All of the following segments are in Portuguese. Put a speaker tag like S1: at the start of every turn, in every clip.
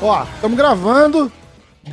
S1: Ó, estamos gravando.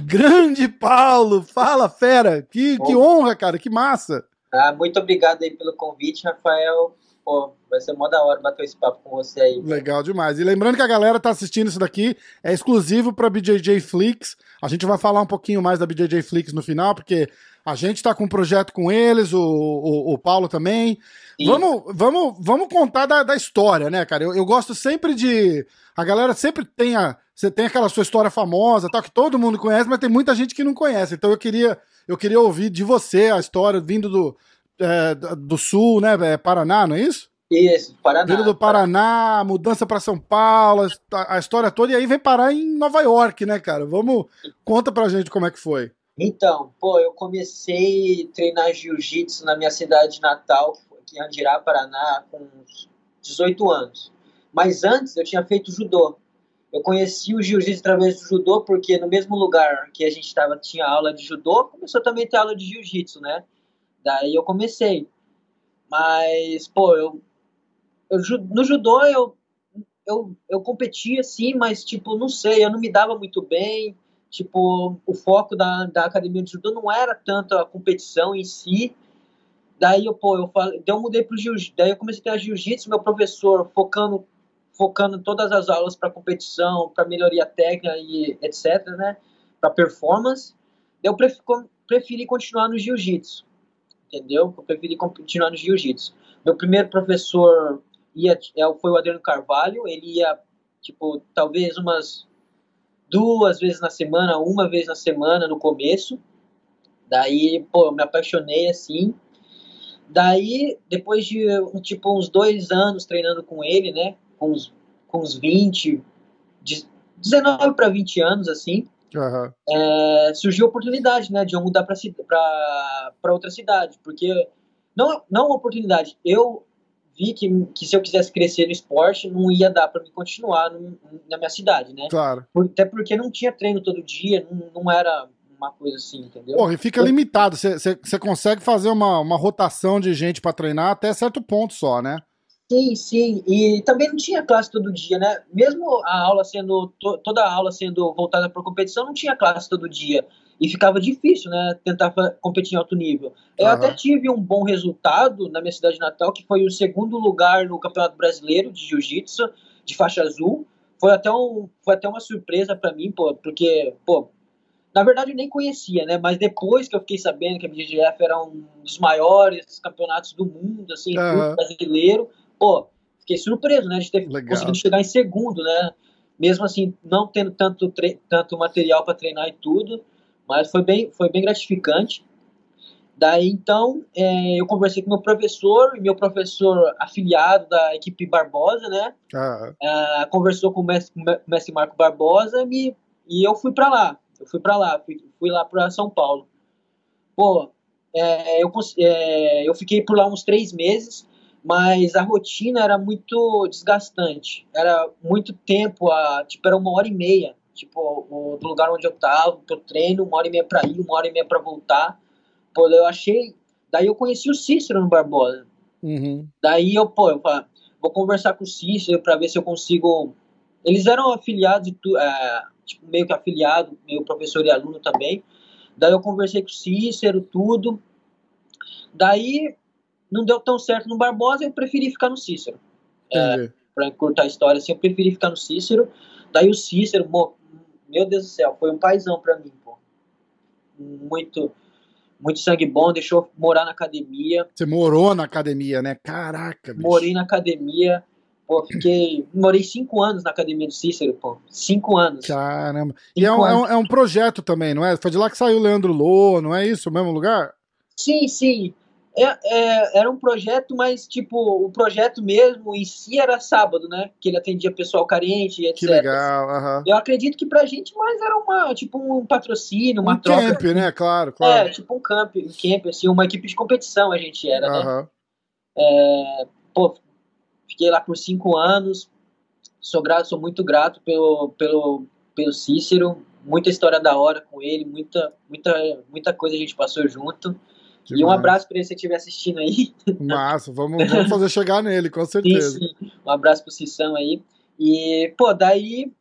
S1: Grande Paulo, fala fera, que, que honra, cara, que massa.
S2: Ah, muito obrigado aí pelo convite, Rafael. Pô, vai ser mó da hora bater esse papo com você aí.
S1: Legal demais. E lembrando que a galera tá assistindo isso daqui, é exclusivo para BJJ Flix. A gente vai falar um pouquinho mais da BJJ Flix no final, porque a gente tá com um projeto com eles, o, o, o Paulo também. Vamos, vamos, vamos contar da, da história, né, cara? Eu, eu gosto sempre de. A galera sempre tem a. Você tem aquela sua história famosa, tal, que todo mundo conhece, mas tem muita gente que não conhece. Então eu queria, eu queria ouvir de você a história vindo do, é, do sul, né? É Paraná, não é isso?
S2: Isso, Paraná.
S1: Vindo do Paraná, mudança para São Paulo, a, a, história toda, e aí vem parar em Nova York, né, cara? Vamos, conta pra gente como é que foi.
S2: Então, pô, eu comecei a treinar jiu-jitsu na minha cidade natal, aqui em Andirá, Paraná, com 18 anos. Mas antes eu tinha feito judô. Eu conheci o jiu-jitsu através do judô, porque no mesmo lugar que a gente estava tinha aula de judô, começou também a ter aula de jiu-jitsu, né? Daí eu comecei. Mas, pô, eu, eu no judô eu, eu, eu competia sim, mas, tipo, não sei, eu não me dava muito bem. Tipo, o foco da, da academia de judô não era tanto a competição em si. Daí eu, pô, eu, falei, eu mudei pro jiu-jitsu, daí eu comecei a ter jiu-jitsu, meu professor focando focando todas as aulas para competição, para melhoria técnica e etc, né? Para performance. Eu preferi continuar no jiu-jitsu, entendeu? Eu preferi continuar no jiu-jitsu. Meu primeiro professor ia, é, foi o Adriano Carvalho, ele ia, tipo, talvez umas duas vezes na semana, uma vez na semana no começo. Daí, pô, eu me apaixonei assim. Daí, depois de, tipo, uns dois anos treinando com ele, né? com uns, com uns 20, 19 para 20 anos, assim, uhum. é, surgiu a oportunidade, né, de eu mudar para outra cidade, porque não, não uma oportunidade, eu vi que, que se eu quisesse crescer no esporte, não ia dar para me continuar no, na minha cidade, né?
S1: Claro.
S2: Até porque não tinha treino todo dia, não, não era uma coisa assim, entendeu?
S1: Pô, e fica limitado, você consegue fazer uma, uma rotação de gente para treinar até certo ponto só, né?
S2: Sim, sim. E também não tinha classe todo dia, né? Mesmo a aula sendo to, toda a aula sendo voltada para competição, não tinha classe todo dia e ficava difícil, né? Tentar competir em alto nível. Eu uhum. até tive um bom resultado na minha cidade natal, que foi o segundo lugar no Campeonato Brasileiro de Jiu-Jitsu de faixa azul. Foi até um, foi até uma surpresa para mim, pô, porque, pô, na verdade eu nem conhecia, né? Mas depois que eu fiquei sabendo que a BGF era um dos maiores campeonatos do mundo, assim, uhum. brasileiro pô, fiquei surpreso, né, de ter Legal. conseguido chegar em segundo, né, mesmo assim, não tendo tanto, tanto material para treinar e tudo, mas foi bem, foi bem gratificante. Daí, então, é, eu conversei com meu professor, meu professor afiliado da equipe Barbosa, né, ah. é, conversou com o mestre, mestre Marco Barbosa me, e eu fui para lá, eu fui para lá, fui, fui lá para São Paulo. Pô, é, eu, é, eu fiquei por lá uns três meses, mas a rotina era muito desgastante. Era muito tempo, a, tipo, era uma hora e meia. Tipo, o, do lugar onde eu tava, pro treino, uma hora e meia para ir, uma hora e meia para voltar. Pô, eu achei. Daí eu conheci o Cícero no Barbosa. Uhum. Daí eu, pô, eu falei, vou conversar com o Cícero para ver se eu consigo. Eles eram afiliados, é, tipo, meio que afiliado, meio professor e aluno também. Daí eu conversei com o Cícero, tudo. Daí não deu tão certo no Barbosa, eu preferi ficar no Cícero. É, para encurtar a história, assim, eu preferi ficar no Cícero. Daí o Cícero, meu Deus do céu, foi um paizão para mim, pô. Muito, muito sangue bom, deixou morar na academia.
S1: Você morou na academia, né? Caraca, bicho.
S2: Morei na academia. Pô, fiquei. Morei cinco anos na academia do Cícero, pô. Cinco anos.
S1: Caramba. Cinco e é um, é um, é, um, projeto também, não é? Foi de lá que saiu o Leandro Lô, não é isso? O mesmo lugar?
S2: Sim, sim. É, é, era um projeto, mas tipo, o projeto mesmo em si era sábado, né? Que ele atendia pessoal carente, etc.
S1: Que legal, uhum.
S2: Eu acredito que pra gente mais era uma, tipo, um patrocínio, uma
S1: um
S2: troca.
S1: camp, né? Claro, claro.
S2: É, tipo um camp, um camp, assim, uma equipe de competição a gente era, uhum. né? É, pô, fiquei lá por cinco anos, sou grato, sou muito grato pelo, pelo, pelo Cícero, muita história da hora com ele, muita, muita, muita coisa a gente passou junto. E um abraço para ele se estiver assistindo aí.
S1: Massa, vamos, vamos fazer chegar nele, com certeza.
S2: Sim, sim. Um abraço pro Cissão aí. E, pô, daí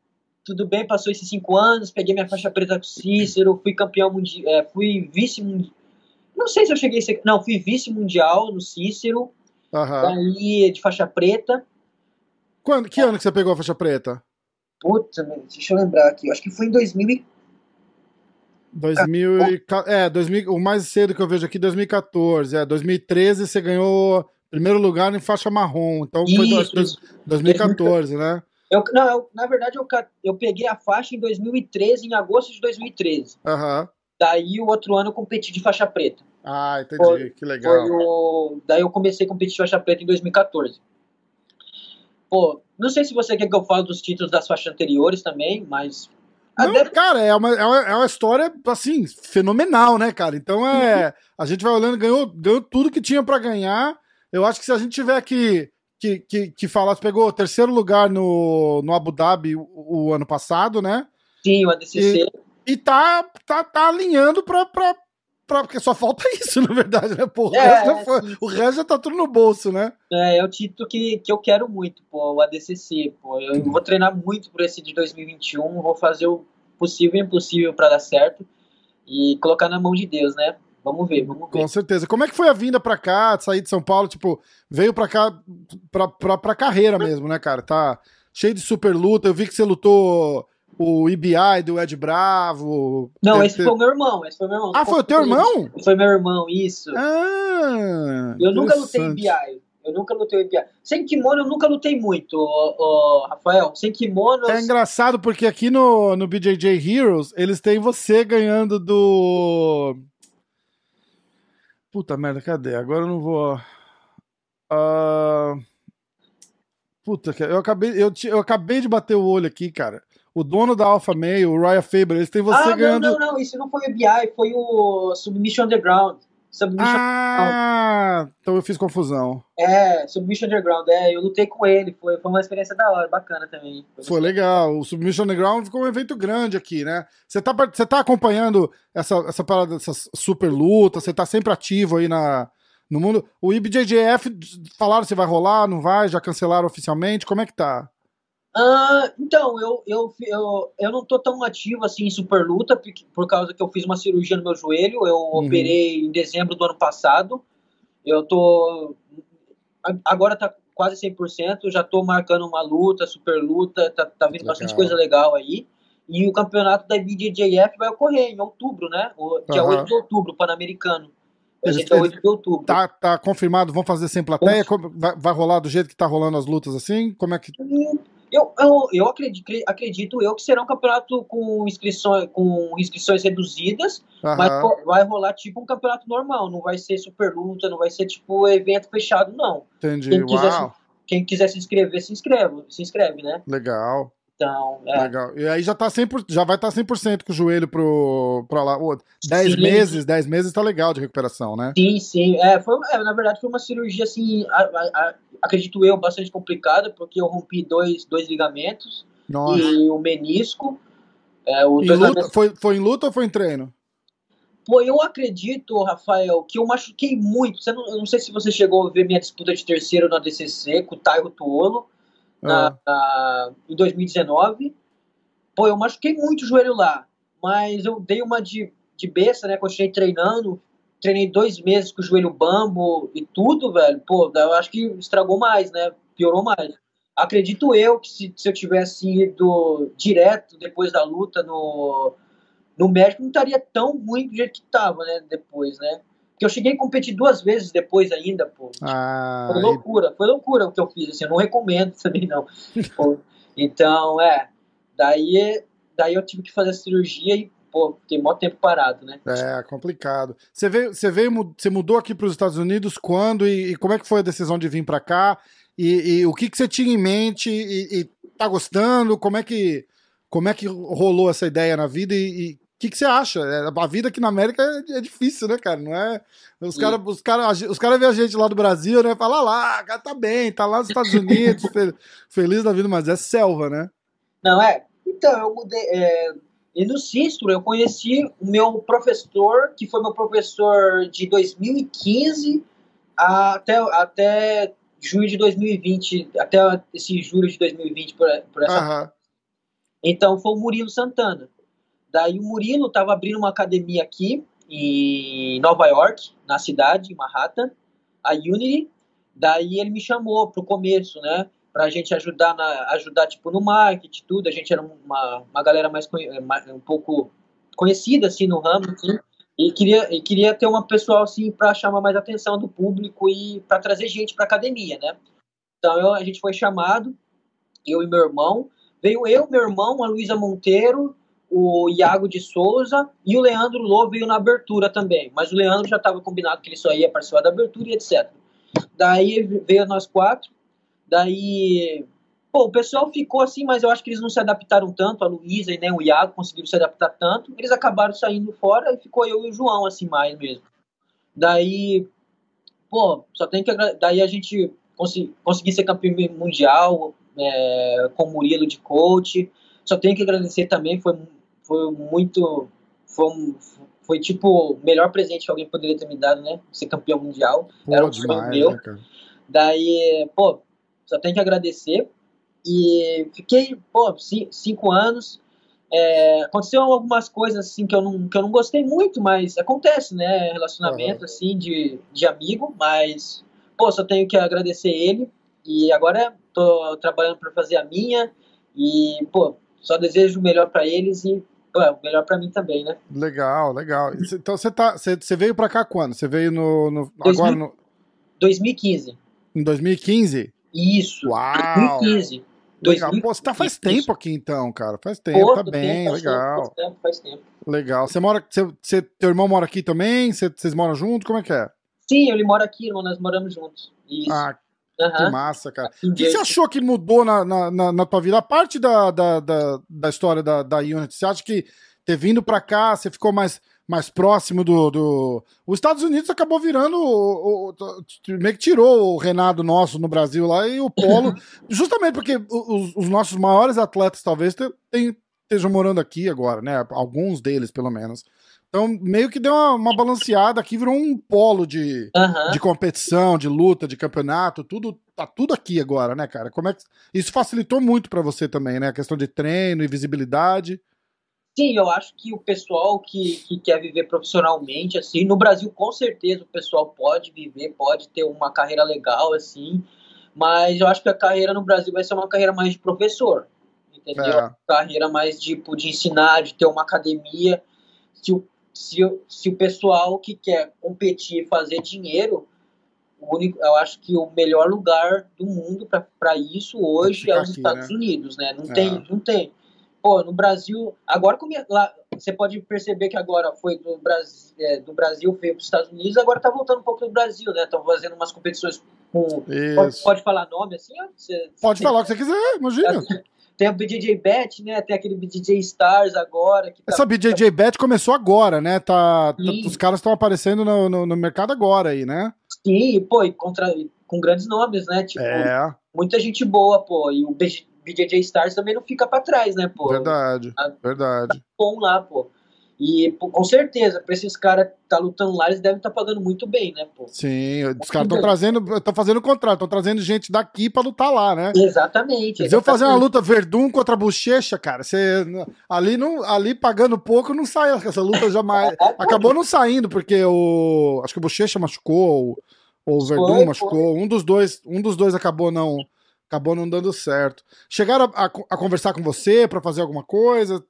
S2: tudo bem, passou esses cinco anos, peguei minha faixa preta com o Cícero, fui campeão mundial, é, fui vice mundial. Não sei se eu cheguei a ser. Não, fui vice mundial no Cícero,
S1: Aham.
S2: daí de faixa preta.
S1: Quando, que ano que você pegou a faixa preta?
S2: Puta, deixa eu lembrar aqui, eu acho que foi em 2000 e
S1: 2000 e, é, 2000, o mais cedo que eu vejo aqui, 2014. É, 2013 você ganhou primeiro lugar em faixa marrom. Então foi
S2: Isso,
S1: dois-
S2: isso.
S1: 2014, né?
S2: Eu, não, eu- na verdade, eu, eu peguei a faixa em 2013, em agosto de 2013.
S1: Aham.
S2: Daí, o outro ano, eu competi de faixa preta.
S1: Ah, entendi.
S2: Foi-
S1: que legal.
S2: Foi o... Daí, eu comecei a competir de faixa preta em 2014. Pô, não sei se você quer que eu fale dos títulos das faixas anteriores também, mas...
S1: Não, cara, é uma, é, uma, é uma história, assim, fenomenal, né, cara? Então é. A gente vai olhando, ganhou, ganhou tudo que tinha pra ganhar. Eu acho que se a gente tiver que, que, que, que falar, pegou o terceiro lugar no, no Abu Dhabi o, o ano passado, né?
S2: Sim, o ADCC.
S1: E tá, tá, tá alinhando pra, pra, pra. Porque só falta isso, na verdade, né? Pô, o,
S2: É,
S1: resto já foi-
S2: sim.
S1: o resto já tá tudo no bolso, né?
S2: É, é o título que, que eu quero muito, pô, o ADCC, pô. Eu vou treinar muito por esse de 2021, vou fazer o possível e impossível pra dar certo e colocar na mão de Deus, né? Vamos ver, vamos ver.
S1: Com certeza. Como é que foi a vinda pra cá, de sair de São Paulo? Tipo, veio pra cá pra, pra, pra carreira mesmo, né, cara? Tá cheio de super luta. Eu vi que você lutou o IBI do Ed Bravo.
S2: Não,
S1: Deve
S2: esse
S1: ter-
S2: foi o meu irmão, esse foi meu irmão.
S1: Ah, foi o teu irmão?
S2: Foi meu irmão, isso.
S1: Ah,
S2: eu nunca lutei. IBI. Eu nunca lutei IBI. Sem kimono eu nunca lutei muito, ô, ô, Rafael. Sem kimono eu
S1: É engraçado porque aqui no, no BJJ Heroes eles têm você ganhando do. Puta merda, cadê? Agora eu não vou. Ah, Puta, eu acabei, eu, eu acabei de bater o olho aqui, cara. O dono da Alpha Male, o Ryan Faber, eles têm você
S2: Ah, não,
S1: ganhando.
S2: não, não, isso não foi o IBI, foi o Submission Underground. Submission,
S1: Ah, então eu fiz confusão.
S2: é, Submission Underground, é, eu lutei com ele, foi, foi uma experiência da hora, bacana também.
S1: Foi legal. O Submission Underground ficou um evento grande aqui, né? Você tá, você tá acompanhando essa, essa parada, essas super lutas? Você tá sempre ativo aí na, no mundo? O IBJJF falaram se vai rolar, não vai? Já cancelaram oficialmente? Como é que tá?
S2: Ah, então, eu, eu, eu, eu não tô tão ativo assim em super luta, por, por causa que eu fiz uma cirurgia no meu joelho, eu
S1: Uhum.
S2: operei em dezembro do ano passado, eu tô, agora tá quase 100%, já tô marcando uma luta, super luta, tá, tá vindo bastante
S1: Legal.
S2: coisa legal aí, e o campeonato da BJJF vai ocorrer em outubro, né, o, dia
S1: Aham.
S2: 8 de outubro, Pan-Americano,
S1: Eles-
S2: dia 8 de outubro.
S1: Tá, tá confirmado? Vão fazer sem plateia? Vai, vai rolar do jeito que tá rolando as lutas assim? Como é que.
S2: Eu, eu, eu acredito, acredito eu que será um campeonato com inscrições, com inscrições reduzidas, mas
S1: Aham,
S2: pô, vai rolar tipo um campeonato normal, não vai ser super luta, não vai ser tipo evento fechado, não.
S1: entendi.
S2: Quem quiser,
S1: Uau,
S2: quem quiser se inscrever, se inscreve, se inscreve, né?
S1: legal.
S2: Então, é.
S1: Legal. E aí já, tá 100%, já vai estar 100% com o joelho pro, pra lá. Ô, 10
S2: Sim.
S1: meses, 10 meses tá legal de recuperação, né?
S2: Sim, sim. É, foi, é, na verdade, foi uma cirurgia, assim, a- a- a- acredito eu, bastante complicada, porque eu rompi dois, dois ligamentos
S1: Nossa.
S2: e o menisco. É, o
S1: luta,
S2: ligamentos-
S1: foi, foi em luta ou foi em treino?
S2: Pô, eu acredito, Rafael, que eu machuquei muito. Você não, eu não sei se você chegou a ver minha disputa de terceiro na DCC com o Tairo Tuolo na-
S1: Ah,
S2: na- em 2019. Pô, eu machuquei muito o joelho lá, mas eu dei uma de, de besta, né? Continuei treinando. Treinei dois meses com o joelho bambo e tudo, velho. Pô, eu acho que estragou mais, né? Piorou mais. Acredito eu que se, se eu tivesse ido direto depois da luta no, no médico, não estaria tão ruim do jeito que tava, né? Depois, né? Porque eu cheguei a competir duas vezes depois ainda, pô.
S1: ah,
S2: Foi loucura, foi loucura o que eu fiz, assim, eu não recomendo também não. Pô, então, é, daí, daí eu tive que fazer a cirurgia e, pô, fiquei mó tempo parado, né?
S1: é complicado. Você veio, você veio, você mudou aqui para os Estados Unidos quando e, e como é que foi a decisão de vir para cá? E, e o que, que você tinha em mente e, e tá gostando? Como é que como é que rolou essa ideia na vida e, e que, que você acha? É, A vida aqui na América é, é difícil, né, cara? Não é? Os caras os cara, os cara vê a gente lá do Brasil, né? Fala "Ah lá, cara tá bem, tá lá nos Estados Unidos, fe- feliz da vida, mas é selva, né?
S2: Não, é, então, eu mudei, é, E no Sistro eu conheci o meu professor, que foi meu professor de 2015 até, até julho de 2020, até esse julho de 2020, por, por essa. Uhum. Então foi o Murilo Santana. Daí o Murilo estava abrindo uma academia aqui em Nova York, na cidade, em Manhattan, a Unity. Daí ele me chamou para o começo, né? Para a gente ajudar, na, ajudar tipo, no marketing, tudo. A gente era uma, uma galera mais, mais um pouco conhecida assim no ramo, assim, e queria, e queria ter uma pessoal assim para chamar mais atenção do público e para trazer gente para academia, né? Então eu, a gente foi chamado, eu e meu irmão, veio eu, meu irmão, a Luísa Monteiro, o Iago de Souza e o Leandro Lô veio na abertura também. Mas o Leandro já estava combinado que ele só ia participar da abertura e etc. Daí veio nós quatro. Daí, pô, o pessoal ficou assim, mas eu acho que eles não se adaptaram tanto. A Luísa e nem o Iago conseguiram se adaptar tanto. Eles acabaram saindo fora e ficou eu e o João assim mais mesmo. Daí, pô, só tem que. Daí a gente consegui, ser campeão mundial é, com o Murilo de coach. Só tenho que agradecer também, foi foi muito. Foi, foi tipo o melhor presente que alguém poderia ter me dado, né? Ser campeão mundial. Pô, Era um sonho meu. Né, Daí, pô, só tenho que agradecer. E fiquei, pô, cinco anos. É, aconteceu algumas coisas assim que eu, não, que eu não gostei muito, mas acontece, né? Relacionamento uhum. assim de, de amigo, mas pô, só tenho que agradecer ele. E agora tô trabalhando para fazer a minha. E, pô, só desejo o melhor para eles e é, melhor para mim também, né?
S1: Legal, legal. Então você tá, você, você veio para cá quando? Você veio no, no 2000, agora no
S2: 2015.
S1: Em 2015?
S2: Isso.
S1: Uau. 2015. Legal. Pô, você tá faz tempo aqui então, cara. Faz tempo, Pô, tá bem, tempo, legal.
S2: Faz tempo, faz tempo.
S1: Legal. Você mora, você, você, teu irmão mora aqui também? Você, vocês moram juntos? Como é que é?
S2: Sim, ele mora aqui, irmão, nós moramos juntos. Isso.
S1: Ah, Uhum. Que massa, cara. O que você achou que mudou na, na, na, na tua vida? A parte da, da, da, da história da, da Unity, você acha que ter vindo pra cá, você ficou mais, mais próximo do, do. Os Estados Unidos acabou virando. O, o, meio que tirou o Renato nosso no Brasil lá e o Polo. justamente porque os, os, nossos maiores atletas, talvez, estejam morando aqui agora, né? Alguns deles, pelo menos. Então, meio que deu uma, uma balanceada aqui, virou um polo de, uhum. de competição, de luta, de campeonato, tudo tá tudo aqui agora, né, cara? Como é que isso facilitou muito para você também, né? A questão de treino e visibilidade.
S2: Sim, eu acho que o pessoal que, que quer viver profissionalmente, assim, no Brasil com certeza o pessoal pode viver, pode ter uma carreira legal, assim, mas eu acho que a carreira no Brasil vai ser uma carreira mais de professor, entendeu? É. Carreira mais tipo de ensinar, de ter uma academia. Se o se, se o pessoal que quer competir e fazer dinheiro, único, eu acho que o melhor lugar do mundo para isso hoje é os aqui, Estados né? Unidos, né? Não é. tem, não tem. Pô, no Brasil, agora lá, você pode perceber que agora foi do Brasil, é, do Brasil veio para os Estados Unidos, agora tá voltando um pouco do Brasil, né? Estão fazendo umas competições com. Pode, pode, falar nome assim?
S1: Você, pode falar o que você quiser, imagina.
S2: Tem a BJJ Bet, né? Tem aquele BJJ Stars agora. Tá...
S1: Essa BJJ Bet começou agora, né? Tá, tá os caras estão aparecendo no, no, no, mercado agora aí, né?
S2: Sim, pô, e contra, com grandes nomes, né? Tipo, é. muita gente boa, pô. E o BJJ Stars também não fica pra trás, né, pô?
S1: Verdade, a, verdade. Tá
S2: bom lá, pô. E com certeza, pra esses caras tá lutando lá, eles devem estar tá pagando muito bem, né, pô?
S1: Sim, os caras estão trazendo, estão fazendo contrato, estão trazendo gente daqui pra lutar lá, né?
S2: Exatamente.
S1: Se eu fazer uma luta Verdun contra Bochecha, cara, você ali, não, ali pagando pouco não sai essa luta jamais. Acabou não saindo, porque o. Acho que o Bochecha machucou, ou o Verdun machucou. Um dos dois, um dos dois acabou não. Acabou não dando certo. Chegaram a, a, a conversar com você para fazer alguma coisa?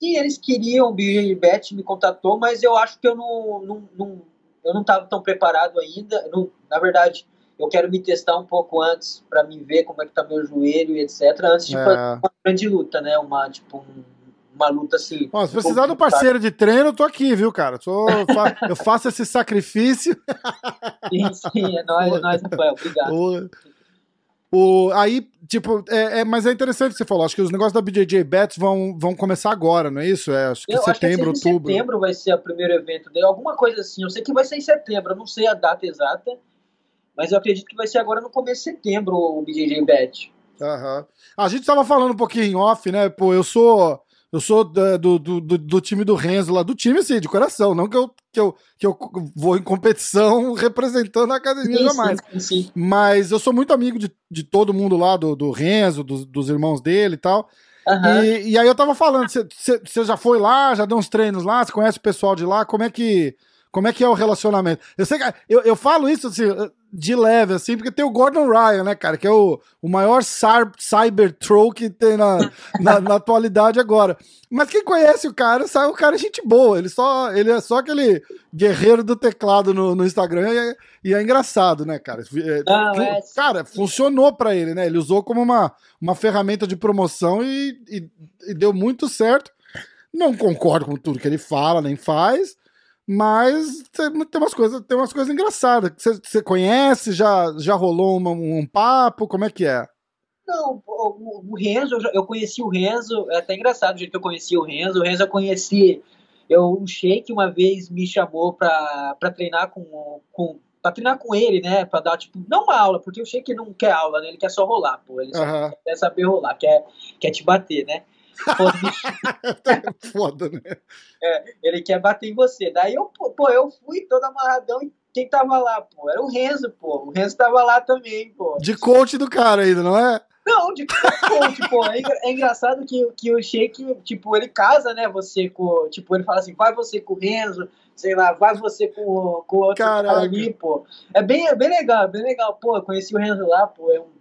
S2: Sim, eles queriam, o Bet me contatou, mas eu acho que eu não, não, não eu não estava tão preparado ainda. Não, na verdade, eu quero me testar um pouco antes para me ver como é que tá meu joelho e etc. Antes de é. fazer uma grande luta, né? Uma tipo um, uma luta assim.
S1: Bom, se precisar um do parceiro de treino, eu tô aqui, viu, cara? Tô, eu faço esse sacrifício.
S2: Sim, sim, é nóis, é nóis, Rafael. Obrigado.
S1: O, aí, tipo, é, é, mas é interessante o que você falou. Acho que os negócios da BJJ Bets vão, vão começar agora, não é isso? É, acho que eu setembro, acho que outubro.
S2: setembro vai ser o primeiro evento dele, alguma coisa assim. Eu sei que vai ser em setembro, eu não sei a data exata, mas eu acredito que vai ser agora no começo de setembro o BJJ Bet.
S1: Uhum. A gente tava falando um pouquinho em off, né? Pô, eu sou eu sou do, do, do, do, time do Renzo lá, do time, assim, de coração. Não que eu, que eu, que eu vou em competição representando a academia sim, jamais. Sim, sim. Mas eu sou muito amigo de, de todo mundo lá, do, do Renzo, dos, dos irmãos dele e tal. Uhum. E, e, aí eu tava falando, você já foi lá, já deu uns treinos lá, você conhece o pessoal de lá, como é que como é que é o relacionamento? Eu sei que eu, eu falo isso assim, de leve, assim, porque tem o Gordon Ryan, né, cara, que é o, o maior cyber troll que tem na, na, na, atualidade agora. Mas quem conhece o cara, sabe, o cara é gente boa. Ele, só, ele é só aquele guerreiro do teclado no, no Instagram e é, e é engraçado, né, cara? É, Não, é... Cara, funcionou para ele, né? Ele usou como uma, uma ferramenta de promoção e, e, e deu muito certo. Não concordo com tudo que ele fala, nem faz, mas tem, umas coisas, tem umas coisas engraçadas. Você conhece? Já, já rolou uma, um papo? Como é que é?
S2: Não, o, o Renzo, eu, eu conheci o Renzo, é até engraçado o jeito que eu conheci o Renzo. O Renzo eu conheci, eu, o Sheik uma vez me chamou pra, pra treinar com, com pra treinar com ele, né? Pra dar, tipo, não uma aula, porque o Sheik não quer aula, né? Ele quer só rolar, pô. Ele só uhum. quer saber rolar, quer, quer te bater, né?
S1: Foda, né?
S2: É, ele quer bater em você. Daí eu, pô, eu fui todo amarradão e quem tava lá, pô? Era o Renzo, pô. O Renzo tava lá também, pô.
S1: De coach do cara ainda, não é?
S2: Não, de coach, pô. É, é, engraçado que, que o Sheik, tipo, ele casa, né, você com... Tipo, ele fala assim, vai você com o Renzo, sei lá, vai você com, com o outro Caraca. cara ali, pô. É bem, é bem legal, bem legal. Pô, eu conheci o Renzo lá, pô. É um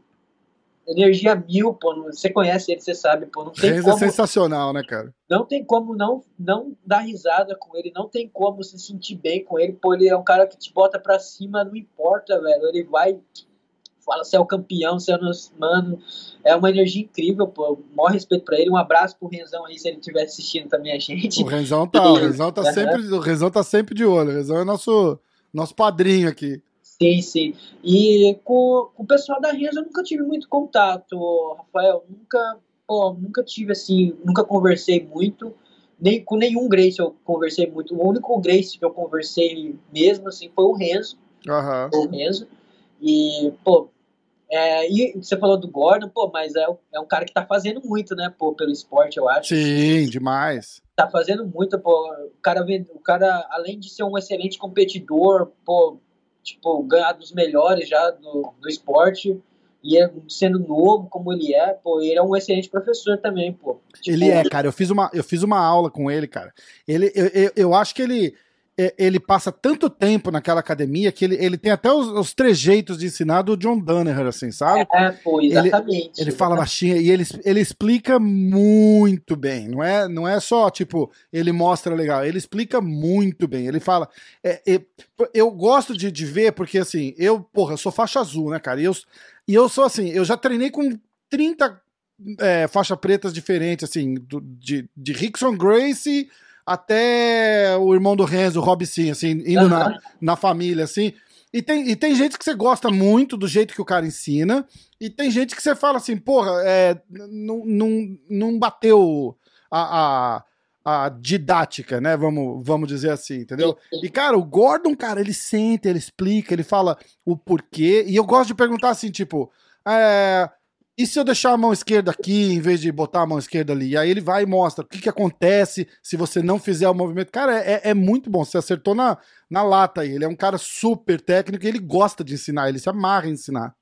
S2: energia mil, pô. Você conhece ele, você sabe, pô. Não tem
S1: Renzo é como, é sensacional, né, cara?
S2: Não tem como não, não dar risada com ele, não tem como se sentir bem com ele, pô. Ele é um cara que te bota pra cima, não importa, velho. Ele vai, fala se é o campeão, se é o mano. É uma energia incrível, pô. Maior respeito pra ele. Um abraço pro Renzão aí, se ele estiver assistindo também a gente.
S1: O Renzão tá, o Renzão tá, sempre, o Renzão tá sempre de olho. O Renzão é nosso, nosso padrinho aqui.
S2: Sim, sim. E com, com o pessoal da Renzo eu nunca tive muito contato, Rafael. Nunca, pô, nunca tive assim, nunca conversei muito. Nem, com nenhum Grace eu conversei muito. O único Grace que eu conversei mesmo assim foi o Renzo.
S1: Uhum.
S2: O Renzo. E, pô, é, e você falou do Gordon, pô, mas é, é um cara que tá fazendo muito, né, pô, pelo esporte, eu acho.
S1: Sim, demais.
S2: Tá fazendo muito, pô. O cara, o cara, além de ser um excelente competidor, pô, tipo, ganhar dos melhores já do, do esporte. E é, sendo novo como ele é, pô, ele é um excelente professor também, pô.
S1: Tipo, ele é, cara. Eu fiz uma, eu fiz uma aula com ele, cara. Ele, eu, eu, eu acho que ele ele passa tanto tempo naquela academia que ele, ele tem até os, os trejeitos de ensinar do John Danaher, assim, sabe?
S2: É, pô, exatamente.
S1: Ele, ele fala baixinho e ele, ele explica muito bem. Não é, não é só, tipo, ele mostra legal, ele explica muito bem. Ele fala. É, é, eu gosto de, de ver, porque assim, eu, porra, eu sou faixa azul, né, cara? E eu, e eu sou assim, eu já treinei com 30 é, faixa pretas diferentes, assim, do, de, de Rickson Gracie até o irmão do Renzo, o Rob Sim, assim, indo uhum. na, na família, assim. E tem, e tem gente que você gosta muito do jeito que o cara ensina, e tem gente que você fala assim, porra, é, não, não, não bateu a, a, a, didática, né? Vamos, vamos dizer assim, entendeu? E, cara, o Gordon, cara, ele sente, ele explica, ele fala o porquê, e eu gosto de perguntar assim, tipo, é, e se eu deixar a mão esquerda aqui, em vez de botar a mão esquerda ali? E aí ele vai e mostra o que, que acontece se você não fizer o movimento. Cara, é, é muito bom. Você acertou na, na lata aí. Ele é um cara super técnico e ele gosta de ensinar, ele se amarra em ensinar.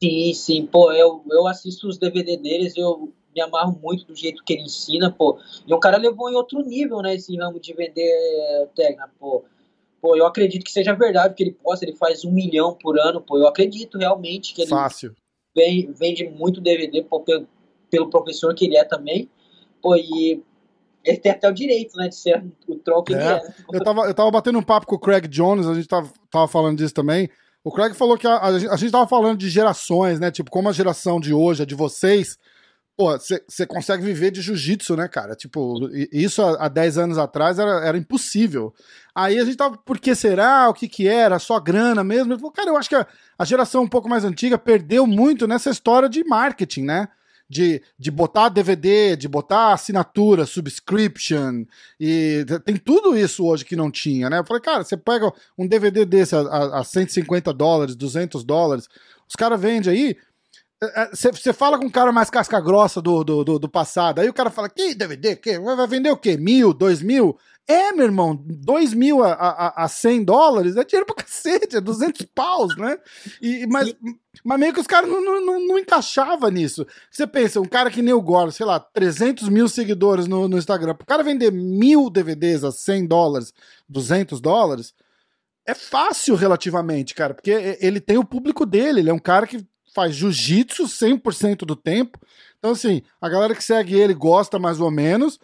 S2: Sim, sim. Pô, eu, eu assisto os DVD deles, eu me amarro muito do jeito que ele ensina, pô. E o cara levou em outro nível, né, esse ramo de vender técnica, pô. Pô, eu acredito que seja verdade que ele possa, ele faz um milhão por ano, pô. Eu acredito realmente que ele.
S1: Fácil
S2: vem, vende muito DVD pô, pelo, pelo professor que ele é também. Pô, e ele tem até o direito, né, de ser o troll que é. ele é.
S1: Eu tava, eu tava batendo um papo com o Craig Jones, a gente tava, tava falando disso também. O Craig falou que a, a, a gente tava falando de gerações, né? Tipo, como a geração de hoje, a de vocês, pô, você consegue viver de jiu-jitsu, né, cara? Tipo, isso há 10 anos atrás era, era impossível. Aí a gente tava, por que será? O que que era? Só grana mesmo? Ele falou, cara, eu acho que a, a geração um pouco mais antiga perdeu muito nessa história de marketing, né? De, de botar DVD, de botar assinatura, subscription, e tem tudo isso hoje que não tinha, né? Eu falei, cara, você pega um DVD desse a, a, a 150 dólares, 200 dólares, os caras vendem aí, Você fala com um cara mais casca grossa do, do, do, do, passado, aí o cara fala, que DVD? Que? Vai vender o quê? Mil, dois mil? É, meu irmão, dois mil a, a, a 100 dólares é dinheiro pra cacete, é 200 paus, né? E, mas, mas meio que os caras não, não, não, encaixavam nisso. Você pensa, um cara que nem o Gore, sei lá, 300 mil seguidores no, no Instagram, pro cara vender mil DVDs a 100 dólares, 200 dólares, é fácil relativamente, cara, porque ele tem o público dele, ele é um cara que faz jiu-jitsu 100% do tempo. Então, assim, a galera que segue ele gosta mais ou menos.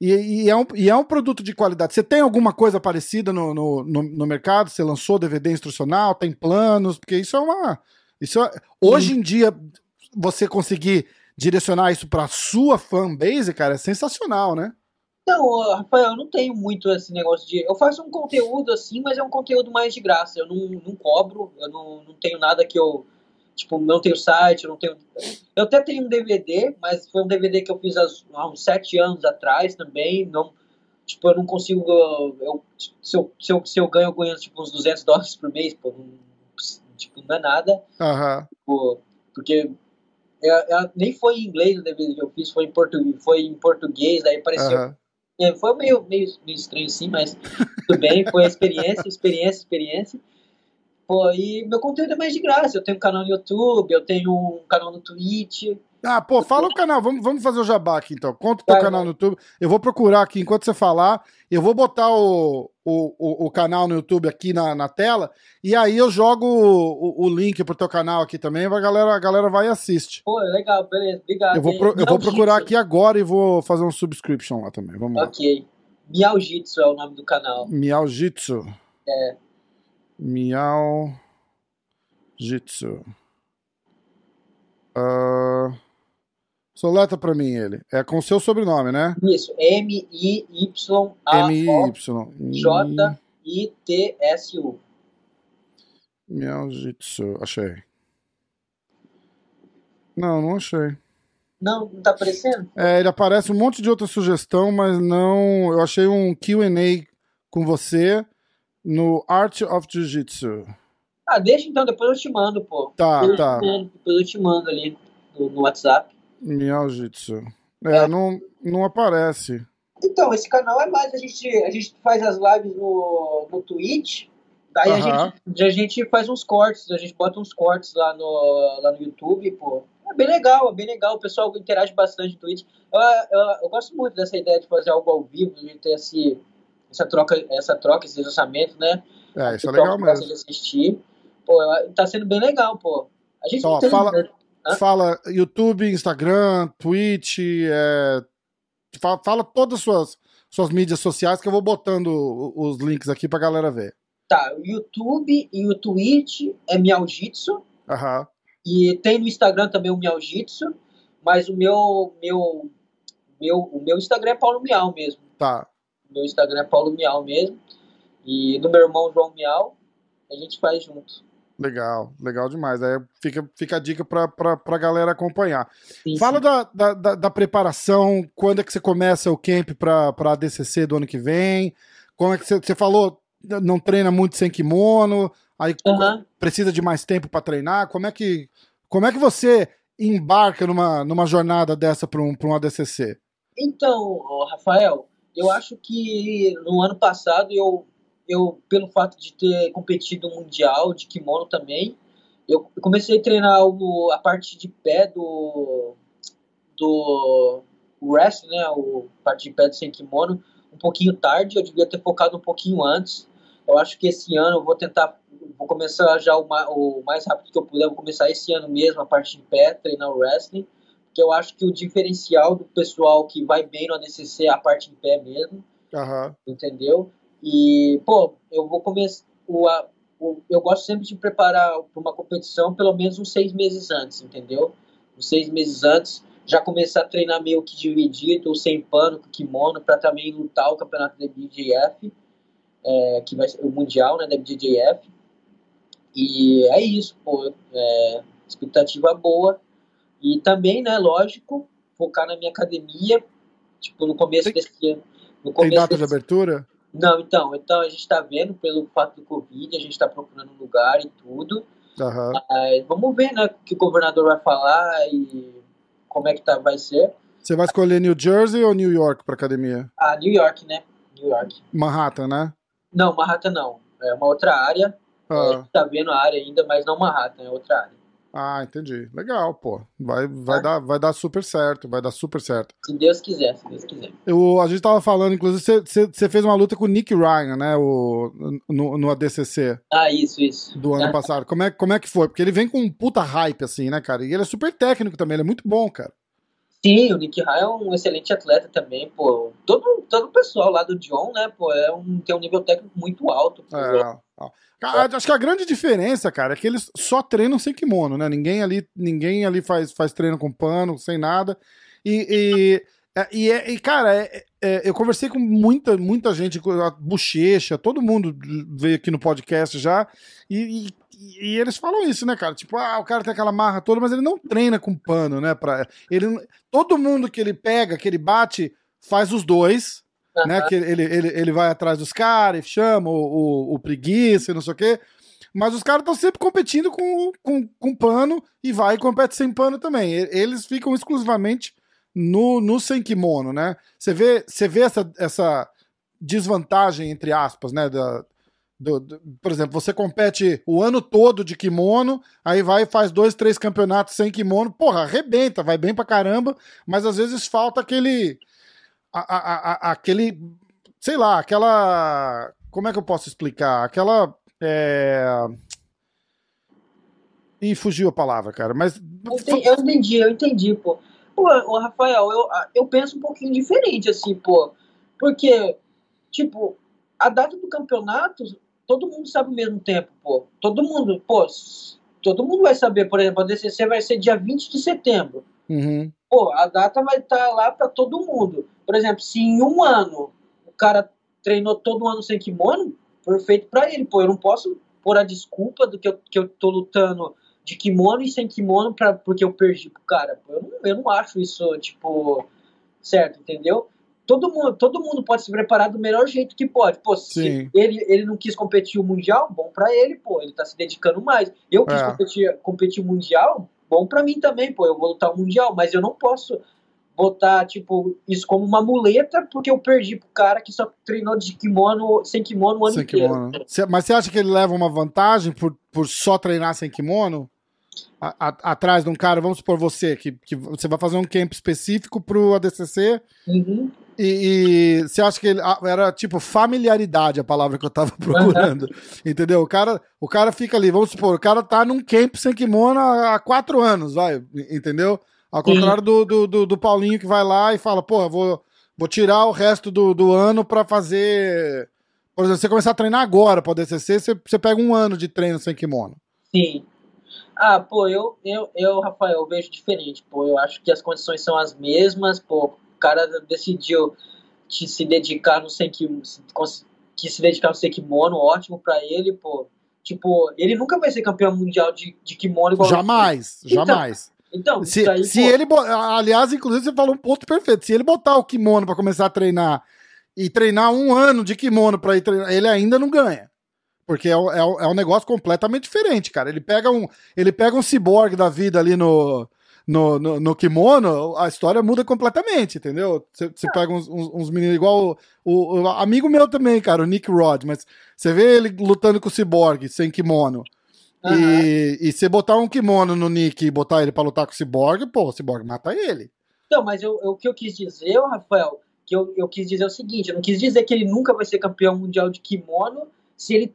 S1: E, e, é um, e é um produto de qualidade. Você tem alguma coisa parecida no, no, no, no mercado? Você lançou DVD instrucional? Tem planos? Porque isso é uma. Isso é, hoje em dia, você conseguir direcionar isso para sua fanbase, cara, é sensacional, né?
S2: Não, Rafael, eu não tenho muito esse negócio de. Eu faço um conteúdo assim, mas é um conteúdo mais de graça. Eu não, não cobro, eu não, não tenho nada que eu Tipo, não tenho site, não tenho. Eu até tenho um DVD, mas foi um DVD que eu fiz há uns sete anos atrás também. Não, tipo, eu não consigo. Eu, se, eu, se, eu, se eu ganho, eu ganho tipo, uns 200 dólares por mês, pô, não, tipo, não é nada.
S1: Uhum.
S2: Porque é, é, nem foi em inglês o DVD que eu fiz, foi em português, foi em português aí pareceu. Uhum. É, foi meio, meio, meio estranho assim, mas tudo bem, foi experiência, experiência, experiência. Pô, e meu conteúdo é mais de graça. Eu tenho um canal no YouTube, eu tenho um canal no Twitch.
S1: Ah, pô, fala o canal. Vamos, vamos fazer o jabá aqui então. Conta o teu canal no YouTube. Eu vou procurar aqui enquanto você falar. Eu vou botar o, o, o, o canal no YouTube aqui na, na tela. E aí eu jogo o, o, link pro teu canal aqui também. A galera, a galera vai e assiste.
S2: Pô, legal, beleza. Obrigado.
S1: Eu vou, pro, eu vou procurar aqui agora e vou fazer um subscription lá também. Vamos lá.
S2: Ok. Miau Jitsu é o nome do canal.
S1: Miau Jitsu.
S2: É.
S1: Miau Jitsu. Uh, soleta pra mim ele. É com o seu sobrenome, né?
S2: Isso. M-I-Y-A-O-J-I-T-S-U.
S1: Miau Jitsu. Achei. Não, não achei.
S2: Não, não tá aparecendo?
S1: É, ele aparece um monte de outra sugestão, mas não. Eu achei um QA com você no Art of Jiu-Jitsu.
S2: Ah, deixa então, depois eu te mando, pô.
S1: Tá,
S2: depois
S1: tá.
S2: Eu mando, depois eu te mando ali no, no WhatsApp.
S1: Miao Jitsu. É, é, Não, não aparece.
S2: Então, esse canal é mais, a gente, a gente faz as lives no, no Twitch, daí uh -huh. a, gente, a gente faz uns cortes, a gente bota uns cortes lá no, lá no YouTube, pô. É bem legal, é bem legal, o pessoal interage bastante no Twitch. Eu, eu, eu gosto muito dessa ideia de fazer algo ao vivo, de ter esse essa troca, essa troca, esse lançamento, né?
S1: É, isso é legal mesmo.
S2: De assistir. Pô, tá sendo bem legal, pô. A gente
S1: Ó, tem, fala, né? fala YouTube, Instagram, Twitch, é, fala, fala, todas as suas, suas mídias sociais que eu vou botando os links aqui pra galera ver.
S2: Tá, o YouTube e o Twitch é Miaujitsu.
S1: Aham.
S2: E tem no Instagram também o Miaujitsu, mas o meu, meu, meu, o meu Instagram é Paulo Miau mesmo.
S1: Tá.
S2: Meu Instagram é Paulo Miau mesmo. E do meu irmão João Miau, a gente faz junto.
S1: Legal, legal demais. Aí fica, fica a dica pra, pra, pra galera acompanhar. Sim, Fala sim. Da, da, da, preparação, quando é que você começa o camp pra, pra ADCC do ano que vem? Como é que você, você falou, não treina muito sem kimono, aí uhum. precisa de mais tempo para treinar. Como é que, como é que você embarca numa, numa jornada dessa para um, pra um ADCC?
S2: Então, Rafael, eu acho que no ano passado eu, eu pelo fato de ter competido mundial de kimono também, eu comecei a treinar o, a parte de pé do do wrestling, né, o parte de pé do sem kimono, um pouquinho tarde, eu devia ter focado um pouquinho antes. Eu acho que esse ano eu vou tentar, vou começar já o, o mais rápido que eu puder, vou começar esse ano mesmo a parte de pé, treinar o wrestling que eu acho que o diferencial do pessoal que vai bem no ADCC é a parte de pé mesmo,
S1: uhum.
S2: entendeu? E, pô, eu vou começar, o, a, o, eu gosto sempre de preparar para uma competição pelo menos uns seis meses antes, entendeu? Uns seis meses antes, já começar a treinar meio que dividido, ou sem pano, com kimono, para também lutar o campeonato da BJF, é, que vai ser o mundial, né, da BJF. E é isso, pô, é, expectativa boa. E também, né, lógico, focar na minha academia, tipo, no começo
S1: Tem,
S2: desse ano.
S1: No começo tem data desse... de abertura?
S2: Não, então, então a gente está vendo pelo fato do Covid, a gente está procurando um lugar e tudo.
S1: Aham.
S2: Mas vamos ver, né, o que o governador vai falar e como é que tá, vai ser.
S1: Você vai escolher New Jersey ou New York pra academia?
S2: Ah, New York, né? New York.
S1: Manhattan, né?
S2: Não, Manhattan não. É uma outra área.
S1: Ah,
S2: É, tá vendo a área ainda, mas não Manhattan, é outra área.
S1: Ah, entendi. Legal, pô. Vai, vai,
S2: Ah.
S1: dar, vai dar super certo, vai dar super certo.
S2: Se Deus quiser, se Deus quiser.
S1: Eu, a gente tava falando, inclusive, você- fez uma luta com o Nick Ryan, né? O, no, no ADCC
S2: Ah, isso, isso.
S1: do ano passado. Como é, como é que foi? Porque ele vem com um puta hype, assim, né, cara? E ele é super técnico também, ele é muito bom, cara.
S2: Sim, o Nick Ryan é um excelente atleta também, pô. Todo, todo o pessoal lá do John, né, pô, é um, tem um nível técnico muito alto.
S1: É, acho que a grande diferença, cara, é que eles só treinam sem kimono, né? Ninguém ali, ninguém ali faz, faz treino com pano, sem nada. E, e, é- e, é- e, cara, é- é, eu conversei com muita, muita gente, a Bochecha, todo mundo veio aqui no podcast já, e, e- e eles falam isso, né, cara? Tipo, ah, o cara tem aquela marra toda, mas ele não treina com pano, né? Pra, ele, todo mundo que ele pega, que ele bate, faz os dois, né? Que ele, ele, ele vai atrás dos caras, chama o, o, o preguiça e não sei o quê. Mas os caras estão sempre competindo com, com, com pano e vai e compete sem pano também. Eles ficam exclusivamente no, no sem kimono, né? Você vê, você vê essa, essa desvantagem, entre aspas, né? Da, do- do- por exemplo, você compete o ano todo de kimono, aí vai e faz dois, três campeonatos sem kimono, porra, arrebenta, vai bem pra caramba, mas às vezes falta aquele. A- a- aquele. Sei lá, aquela. Como é que eu posso explicar? Aquela. É... Ih, fugiu a palavra, cara, mas.
S2: Eu entendi, eu entendi, eu entendi, pô. Pô, ô, Rafael, eu, eu penso um pouquinho diferente, assim, pô. Porque, tipo, a data do campeonato, todo mundo sabe ao mesmo tempo, pô. Todo mundo, pô, todo mundo vai saber, por exemplo, a DCC vai ser dia 20 de setembro.
S1: Uhum.
S2: Pô, a data vai estar lá pra todo mundo. Por exemplo, se em um ano o cara treinou todo ano sem kimono, perfeito pra ele, pô. Eu não posso pôr a desculpa do que eu, que eu tô lutando de kimono e sem kimono pra, porque eu perdi pro cara. Pô, eu, não, eu não acho isso, tipo, certo, entendeu? Todo mundo, todo mundo pode se preparar do melhor jeito que pode. Pô, se
S1: Sim.
S2: ele, ele não quis competir o Mundial, bom pra ele, pô. Ele tá se dedicando mais. Eu quis
S1: É.
S2: competir, competir o Mundial, bom pra mim também, pô. Eu vou lutar o Mundial, mas eu não posso botar, tipo, isso como uma muleta porque eu perdi pro cara que só treinou de kimono, sem kimono o ano
S1: Sem
S2: inteiro.
S1: kimono. Cê- mas você acha que ele leva uma vantagem por, por só treinar sem kimono? A- a- atrás de um cara, vamos supor você, que, que você vai fazer um camp específico pro ADCC
S2: Uhum.
S1: e, e você acha que ele, era tipo familiaridade a palavra que eu tava procurando, entendeu? O cara, o cara fica ali, vamos supor, o cara tá num camp sem kimono há, há quatro anos, vai, entendeu? Ao contrário do, do, do, do Paulinho que vai lá e fala, pô, eu vou, vou tirar o resto do, do ano pra fazer... Por exemplo, você começar a treinar agora pra DCC, você, você pega um ano de treino sem kimono.
S2: Sim. Ah, pô, eu, eu, eu, Rafael, eu vejo diferente, pô. Eu acho que as condições são as mesmas, pô. O cara decidiu te se dedicar no sem kimono, que se dedicar no sem kimono, ótimo pra ele, pô. Tipo, ele nunca vai ser campeão mundial de, de kimono igual
S1: Jamais,
S2: Então,
S1: jamais.
S2: Então,
S1: Se,
S2: isso aí,
S1: se
S2: pô,
S1: ele. Aliás, inclusive, você falou um ponto perfeito. Se ele botar o kimono pra começar a treinar e treinar um ano de kimono pra ir treinar, ele ainda não ganha. Porque é, um- é, é um negócio completamente diferente, cara. Ele pega um, ele pega um ciborgue da vida ali no, no, no, no kimono, a história muda completamente, entendeu? Você você pega uns, uns, uns meninos igual o, o- o amigo meu também, cara, o Nick Rod, mas você vê ele lutando com o ciborgue sem kimono.
S2: Aham.
S1: E, e você botar um kimono no Nick e botar ele pra lutar com o Cyborg, pô, o Cyborg mata ele.
S2: Então, mas eu, eu- o que eu quis dizer, Rafael, que eu, eu quis dizer o seguinte, eu não quis dizer que ele nunca vai ser campeão mundial de kimono, se ele,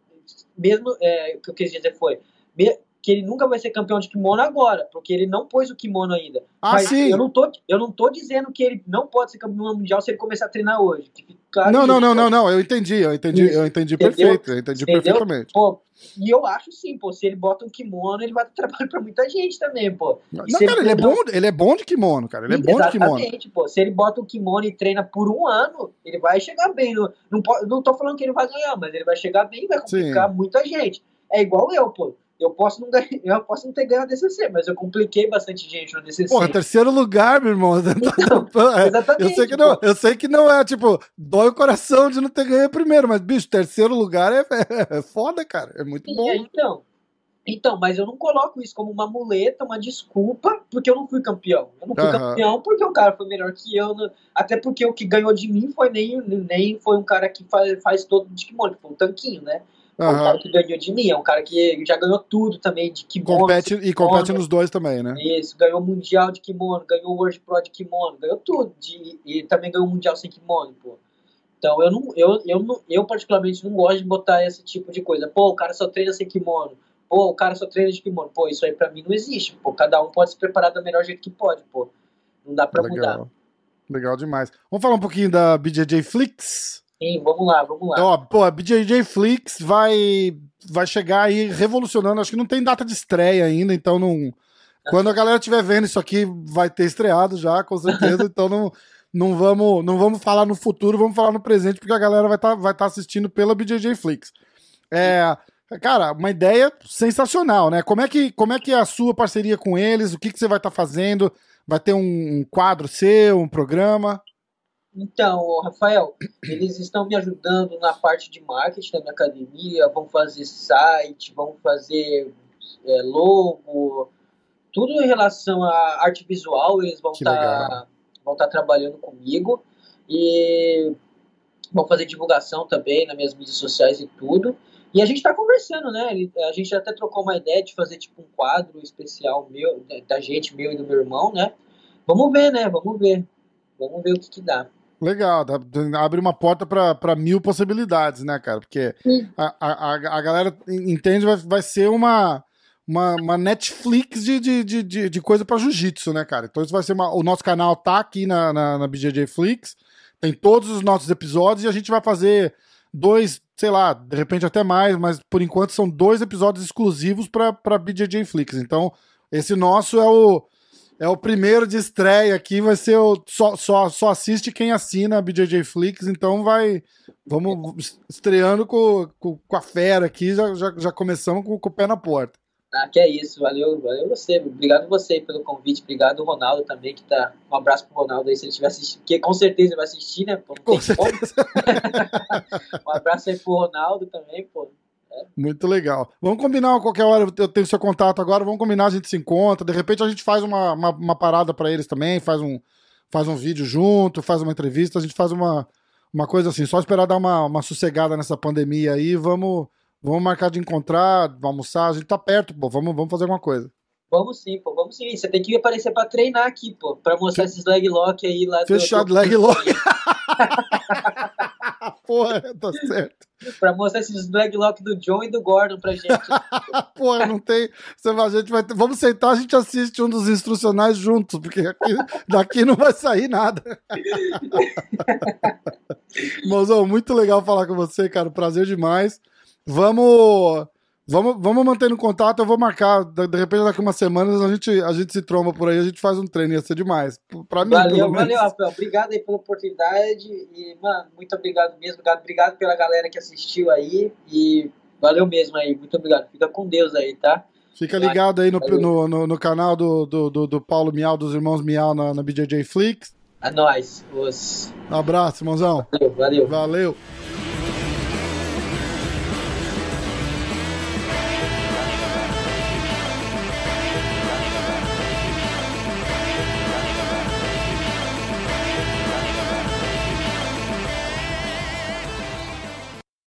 S2: mesmo, é, o que eu quis dizer foi, me- que ele nunca vai ser campeão de kimono agora, porque ele não pôs o kimono ainda.
S1: Ah,
S2: mas
S1: sim.
S2: Eu não, tô, eu não tô dizendo que ele não pode ser campeão mundial se ele começar a treinar hoje. Claro
S1: não, não, não, não, não, eu entendi, eu entendi,
S2: Isso.
S1: eu entendi
S2: Entendeu?
S1: perfeito, eu entendi
S2: Entendeu?
S1: perfeitamente.
S2: Pô, e eu acho sim, pô, se ele bota um kimono, ele vai dar trabalho pra muita gente também, pô.
S1: Não, cara, ele é,
S2: treinar-
S1: bom, ele é bom de kimono, cara, ele é bom de kimono.
S2: Exatamente, pô. Se ele bota o kimono e treina por um ano, ele vai chegar bem. Não, não, não tô falando que ele vai ganhar, mas ele vai chegar bem e vai complicar muita gente. É igual eu, pô. Eu posso não ganhar, eu posso não ter ganho a DCC, mas eu compliquei bastante gente no DCC.
S1: Porra, terceiro lugar, meu irmão. É,
S2: Exatamente.
S1: eu sei que não, eu sei que não é, tipo, dói o coração de não ter ganho primeiro, mas, bicho, terceiro lugar é, é foda, cara, é muito
S2: Sim,
S1: bom.
S2: é, então. Então, mas eu não coloco isso como uma muleta, uma desculpa, porque eu não fui campeão. Eu não fui uhum. campeão porque o cara foi melhor que eu, até porque o que ganhou de mim foi nem, nem foi um cara que faz, faz todo de kimono, foi um tanquinho, né? É um cara que ganhou de mim, é um cara que já ganhou tudo também de kimono.
S1: Compete, e compete nos dois também, né?
S2: Isso, ganhou mundial de kimono, ganhou World Pro de kimono, ganhou tudo. De, e também ganhou mundial sem kimono, pô. Então eu não, eu, eu, não, eu particularmente não gosto de botar esse tipo de coisa. Pô, o cara só treina sem kimono Pô, o cara só treina de kimono. Pô, isso aí pra mim não existe. Pô, cada um pode se preparar do melhor jeito que pode, pô. Não dá pra Legal. mudar.
S1: Legal demais. Vamos falar um pouquinho da BJJ Flix?
S2: Sim, vamos lá, vamos lá. Então,
S1: ó, pô, a BJJ Flix vai, vai chegar aí revolucionando. Acho que não tem data de estreia ainda, então não. Quando a galera estiver vendo isso aqui, vai ter estreado já, com certeza. então não, não, vamos, não vamos falar no futuro, vamos falar no presente, porque a galera vai estar tá, vai tá assistindo pela BJJ Flix. É, Cara, uma ideia sensacional, né? Como é que, como é, que é a sua parceria com eles? O que, que você vai estar tá fazendo? Vai ter um quadro seu, um programa?
S2: Então, Rafael, eles estão me ajudando na parte de marketing da minha academia, vão fazer site, vão fazer é, logo, tudo em relação à arte visual, eles vão estar tá, vão tá trabalhando comigo e vão fazer divulgação também nas minhas mídias sociais e tudo. E a gente está conversando, né? A gente até trocou uma ideia de fazer tipo um quadro especial meu, da gente, meu e do meu irmão, né? Vamos ver, né? Vamos ver. Vamos ver o que, que dá.
S1: Legal, abre uma porta para mil possibilidades, né, cara? Porque a, a, a galera entende vai, vai ser uma, uma, uma Netflix de, de, de, de coisa para jiu-jitsu, né, cara? Então isso vai ser uma, o nosso canal tá aqui na, na, na BJJ Flix, tem todos os nossos episódios e a gente vai fazer dois, sei lá, de repente até mais, mas por enquanto são dois episódios exclusivos para BJJ Flix. Então, esse nosso é o é o primeiro de estreia aqui, vai ser o só, só, só assiste quem assina a BJJ Flix, então vai vamos estreando com, com, com a fera aqui, já, já, já começamos com, com o pé na porta.
S2: Ah, que é isso, valeu, valeu você, obrigado você pelo convite, obrigado Ronaldo também, que tá, um abraço pro Ronaldo aí, se ele estiver assistindo, que com certeza vai assistir, né, pô, com certeza. um abraço aí pro Ronaldo também, pô.
S1: Muito legal. Vamos combinar qualquer hora, eu tenho seu contato agora, vamos combinar, a gente se encontra, de repente a gente faz uma, uma, uma parada para eles também, faz um, faz um vídeo junto, faz uma entrevista, a gente faz uma, uma coisa assim, só esperar dar uma, uma sossegada nessa pandemia aí, vamos Vamos marcar de encontrar, almoçar, a gente tá perto, pô, vamos, vamos fazer alguma coisa.
S2: Vamos sim, pô, vamos sim. Você tem que aparecer pra treinar aqui, pô, pra mostrar esses leg lock aí lá.
S1: Fechado, do... leg lock. Porra, tá certo.
S2: Pra mostrar esses leg lock do John e do Gordon pra gente.
S1: Porra, não tem. A gente vai ter... Vamos sentar, a gente assiste um dos instrucionais juntos, porque aqui, daqui não vai sair nada. Mozão, muito legal falar com você, cara. Prazer demais. Vamos. Vamos, vamos mantendo contato, eu vou marcar. De repente, daqui umas semanas a gente, a gente se tromba por aí, a gente faz um treino, ia ser demais. Pra mim,
S2: valeu, valeu, Rafael. Obrigado aí pela oportunidade. E, mano, muito obrigado mesmo. Obrigado, obrigado pela galera que assistiu aí. E valeu mesmo aí. Muito obrigado. Fica com Deus aí, tá?
S1: Fica ligado aí no, no, no, no, canal do, do, do, do, Paulo Miau, dos irmãos Miau na, na BJJ Flix.
S2: É nóis. Os...
S1: Um abraço, irmãozão.
S2: Valeu, valeu.
S1: Valeu.